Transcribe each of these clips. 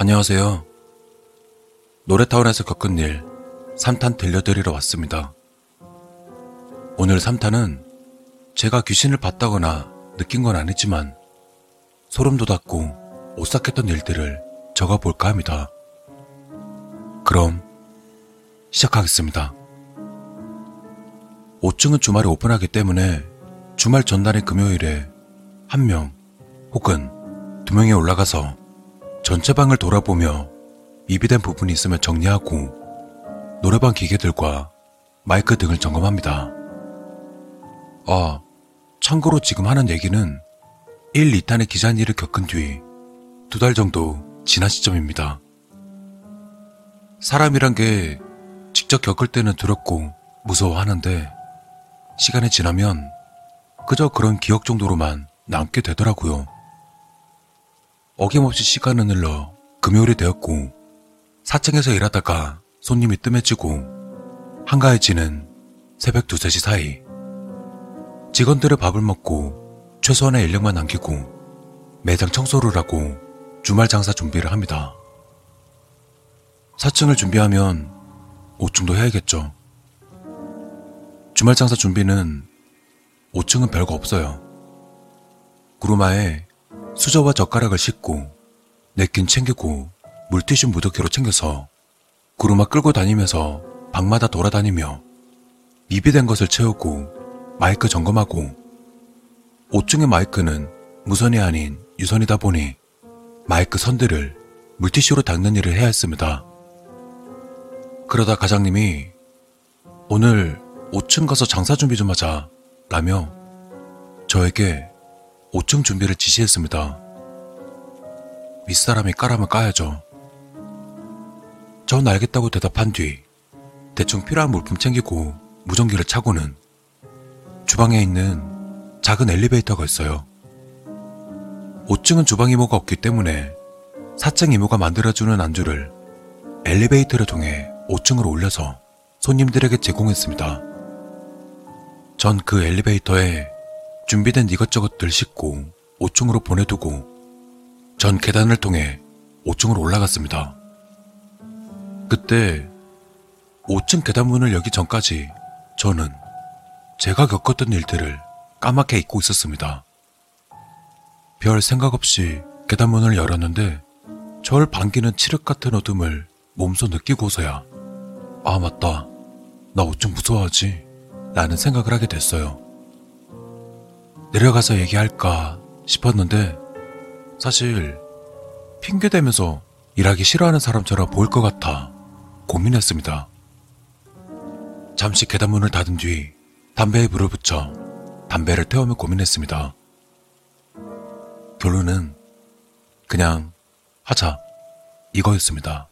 안녕하세요. 노래타운에서 겪은 일 3탄 들려드리러 왔습니다. 오늘 3탄은 제가 귀신을 봤다거나 느낀 건 아니지만 소름 돋았고 오싹했던 일들을 적어볼까 합니다. 그럼 시작하겠습니다. 5층은 주말에 오픈하기 때문에 주말 전날의 금요일에 한 명 혹은 두 명이 올라가서 전체 방을 돌아보며 미비된 부분이 있으면 정리하고 노래방 기계들과 마이크 등을 점검합니다. 아, 참고로 지금 하는 얘기는 1, 2탄의 기자한 일을 겪은 뒤 두 달 정도 지난 시점입니다. 사람이란 게 직접 겪을 때는 두렵고 무서워하는데 시간이 지나면 그저 그런 기억 정도로만 남게 되더라고요. 어김없이 시간은 흘러 금요일이 되었고 4층에서 일하다가 손님이 뜸해지고 한가해지는 새벽 2, 3시 사이 직원들의 밥을 먹고 최소한의 인력만 남기고 매장 청소를 하고 주말 장사 준비를 합니다. 4층을 준비하면 5층도 해야겠죠. 주말 장사 준비는 5층은 별거 없어요. 구루마에 수저와 젓가락을 씻고 냅킨 챙기고 물티슈 무더기로 챙겨서 구루마 끌고 다니면서 방마다 돌아다니며 미비된 것을 채우고 마이크 점검하고 5층의 마이크는 무선이 아닌 유선이다 보니 마이크 선들을 물티슈로 닦는 일을 해야 했습니다. 그러다 과장님이 오늘 5층 가서 장사 준비 좀 하자 라며 저에게 5층 준비를 지시했습니다. 윗사람이 까라면 까야죠. 전 알겠다고 대답한 뒤 대충 필요한 물품 챙기고 무전기를 차고는 주방에 있는 작은 엘리베이터가 있어요. 5층은 주방 이모가 없기 때문에 4층 이모가 만들어주는 안주를 엘리베이터를 통해 5층으로 올려서 손님들에게 제공했습니다. 전 그 엘리베이터에 준비된 이것저것들 싣고 5층으로 보내두고 전 계단을 통해 5층으로 올라갔습니다. 그때 5층 계단문을 열기 전까지 저는 제가 겪었던 일들을 까맣게 잊고 있었습니다. 별 생각 없이 계단문을 열었는데 절 반기는 칠흑 같은 어둠을 몸소 느끼고서야 아 맞다 나 5층 무서워하지 라는 생각을 하게 됐어요. 내려가서 얘기할까 싶었는데 사실 핑계대면서 일하기 싫어하는 사람처럼 보일 것 같아 고민했습니다. 잠시 계단문을 닫은 뒤 담배에 불을 붙여 담배를 태우며 고민했습니다. 결론은 그냥 하자 이거였습니다.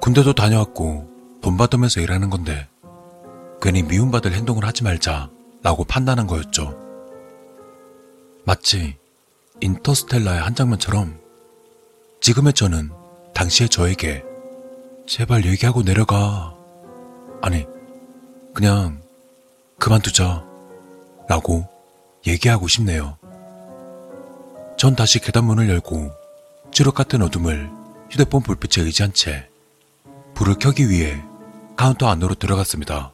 군대도 다녀왔고 돈 받으면서 일하는 건데 괜히 미움받을 행동을 하지 말자 라고 판단한 거였죠. 마치 인터스텔라의 한 장면처럼 지금의 저는 당시의 저에게 제발 포기하고 내려가. 아니, 그냥 그만두자. 라고 얘기하고 싶네요. 전 다시 계단문을 열고 칠흑 같은 어둠을 휴대폰 불빛에 의지한 채 불을 켜기 위해 카운터 안으로 들어갔습니다.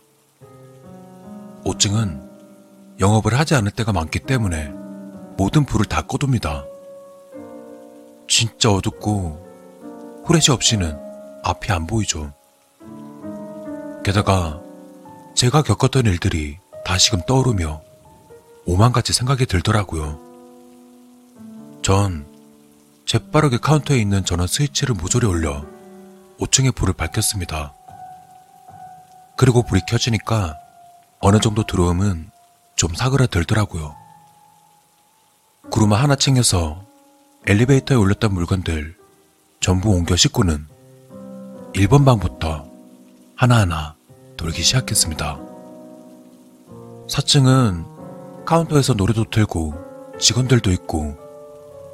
5층은 영업을 하지 않을 때가 많기 때문에 모든 불을 다 꺼둡니다. 진짜 어둡고 후레쉬 없이는 앞이 안 보이죠. 게다가 제가 겪었던 일들이 다시금 떠오르며 오만같이 생각이 들더라고요. 전 재빠르게 카운터에 있는 전원 스위치를 모조리 올려 5층의 불을 밝혔습니다. 그리고 불이 켜지니까 어느 정도 들어오면 좀 사그라들더라고요. 구루마 하나 챙겨서 엘리베이터에 올렸던 물건들 전부 옮겨 싣고는 1번 방부터 하나하나 돌기 시작했습니다. 4층은 카운터에서 노래도 틀고 직원들도 있고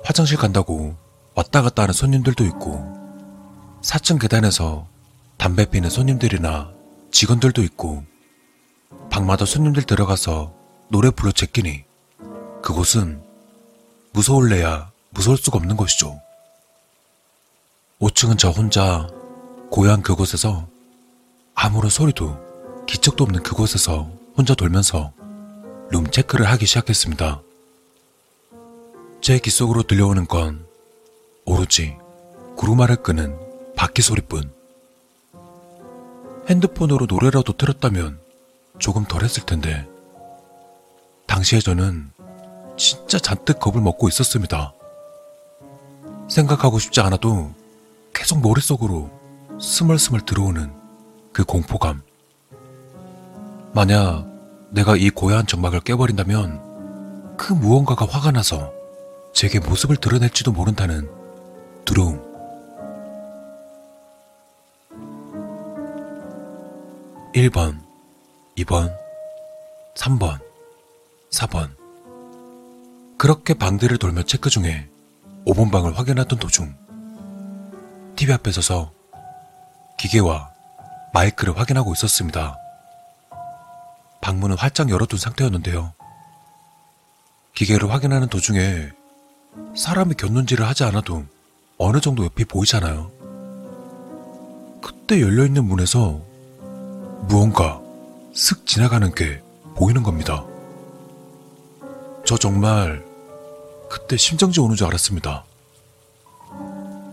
화장실 간다고 왔다 갔다 하는 손님들도 있고 4층 계단에서 담배 피는 손님들이나 직원들도 있고 방마다 손님들 들어가서 노래 불러 제끼니 그곳은 무서울래야 무서울 수가 없는 것이죠. 5층은 저 혼자 고요한 그곳에서 아무런 소리도 기척도 없는 그곳에서 혼자 돌면서 룸 체크를 하기 시작했습니다. 제 귀 속으로 들려오는 건 오로지 구루마를 끄는 바퀴 소리뿐. 핸드폰으로 노래라도 틀었다면 조금 덜 했을 텐데, 당시에 저는 진짜 잔뜩 겁을 먹고 있었습니다. 생각하고 싶지 않아도 계속 머릿속으로 스멀스멀 들어오는 그 공포감. 만약 내가 이 고야한 정막을 깨버린다면 그 무언가가 화가 나서 제게 모습을 드러낼지도 모른다는 두려움. (1번) (2번) (3번) (4번) 그렇게 방들을 돌며 체크 중에 5번 방을 확인하던 도중 TV 앞에 서서 기계와 마이크를 확인하고 있었습니다. 방문은 활짝 열어둔 상태였는데요. 기계를 확인하는 도중에 사람이 곁눈질을 하지 않아도 어느 정도 옆이 보이잖아요. 그때 열려있는 문에서 무언가 슥 지나가는 게 보이는 겁니다. 저 정말 그때 심정지 오는 줄 알았습니다.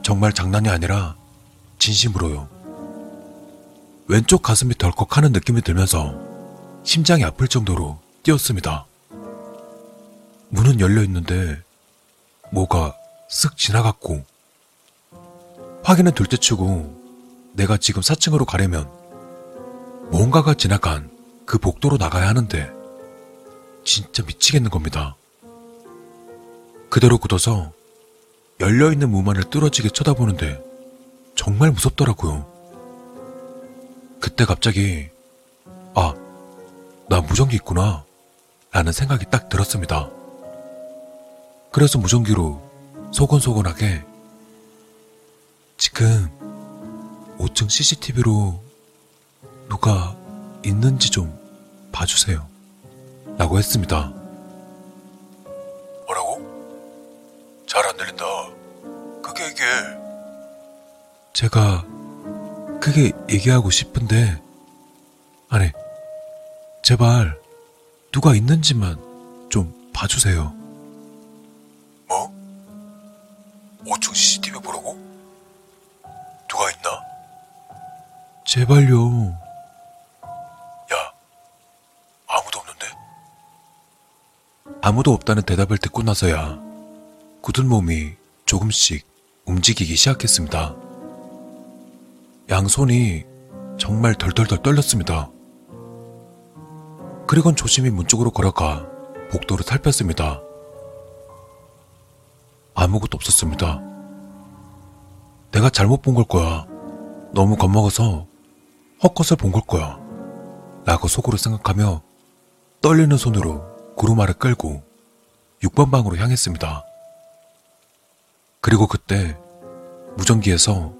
정말 장난이 아니라 진심으로요. 왼쪽 가슴이 덜컥 하는 느낌이 들면서 심장이 아플 정도로 뛰었습니다. 문은 열려 있는데 뭐가 쓱 지나갔고 확인은 둘째 치고 내가 지금 4층으로 가려면 뭔가가 지나간 그 복도로 나가야 하는데 진짜 미치겠는 겁니다. 그대로 굳어서 열려있는 무만을 뚫어지게 쳐다보는데 정말 무섭더라고요. 그때 갑자기 아, 나 무전기 있구나 라는 생각이 딱 들었습니다. 그래서 무전기로 소곤소곤하게 지금 5층 CCTV로 누가 있는지 좀 봐주세요. 라고 했습니다. 뭐라고? 잘 안 들린다. 그게 이게. 제가 그게 얘기하고 싶은데, 아니, 제발 누가 있는지만 좀 봐주세요. 뭐? 5층 CCTV 보라고? 누가 있나? 제발요. 아무도 없다는 대답을 듣고 나서야 굳은 몸이 조금씩 움직이기 시작했습니다. 양손이 정말 덜덜덜 떨렸습니다. 그리곤 조심히 문 쪽으로 걸어가 복도를 살폈습니다. 아무것도 없었습니다. 내가 잘못 본 걸 거야. 너무 겁먹어서 헛것을 본 걸 거야. 라고 속으로 생각하며 떨리는 손으로 구루마를 끌고 6번 방으로 향했습니다. 그리고 그때 무전기에서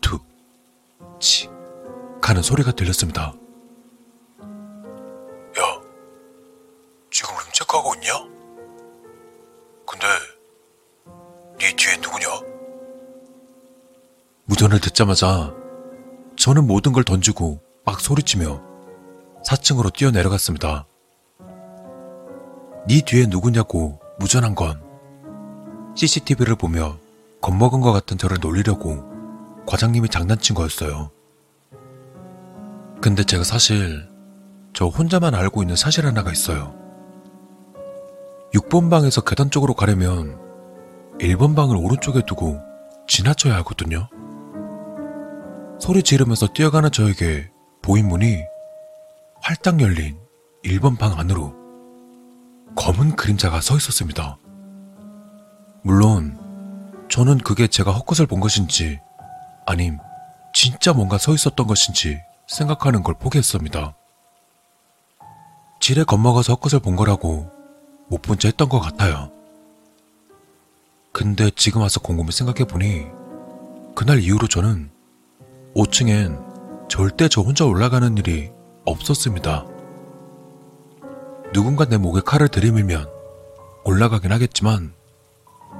툭, 치 가는 소리가 들렸습니다. 야, 지금 룸 체크하고 있냐? 근데 네 뒤에 누구냐? 무전을 듣자마자 저는 모든 걸 던지고 막 소리치며 4층으로 뛰어내려갔습니다. 네 뒤에 누구냐고 무전한 건 CCTV를 보며 겁먹은 것 같은 저를 놀리려고 과장님이 장난친 거였어요. 근데 제가 사실 저 혼자만 알고 있는 사실 하나가 있어요. 6번 방에서 계단 쪽으로 가려면 1번 방을 오른쪽에 두고 지나쳐야 하거든요. 소리 지르면서 뛰어가는 저에게 보인 문이 활짝 열린 1번 방 안으로 검은 그림자가 서 있었습니다. 물론 저는 그게 제가 헛것을 본 것인지 아님 진짜 뭔가 서 있었던 것인지 생각하는 걸 포기했습니다. 지레 겁먹어서 헛것을 본 거라고 못 본 채 했던 것 같아요. 근데 지금 와서 곰곰이 생각해보니 그날 이후로 저는 5층엔 절대 저 혼자 올라가는 일이 없었습니다. 누군가 내 목에 칼을 들이밀면 올라가긴 하겠지만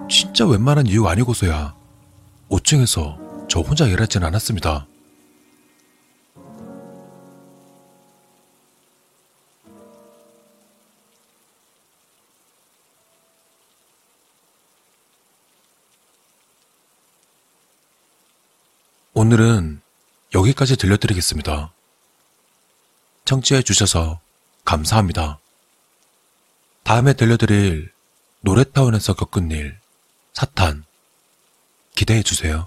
진짜 웬만한 이유 아니고서야 5층에서 저 혼자 일하진 않았습니다. 오늘은 여기까지 들려드리겠습니다. 청취해 주셔서 감사합니다. 다음에 들려드릴 노래타운에서 겪은 일, 사탄, 기대해 주세요.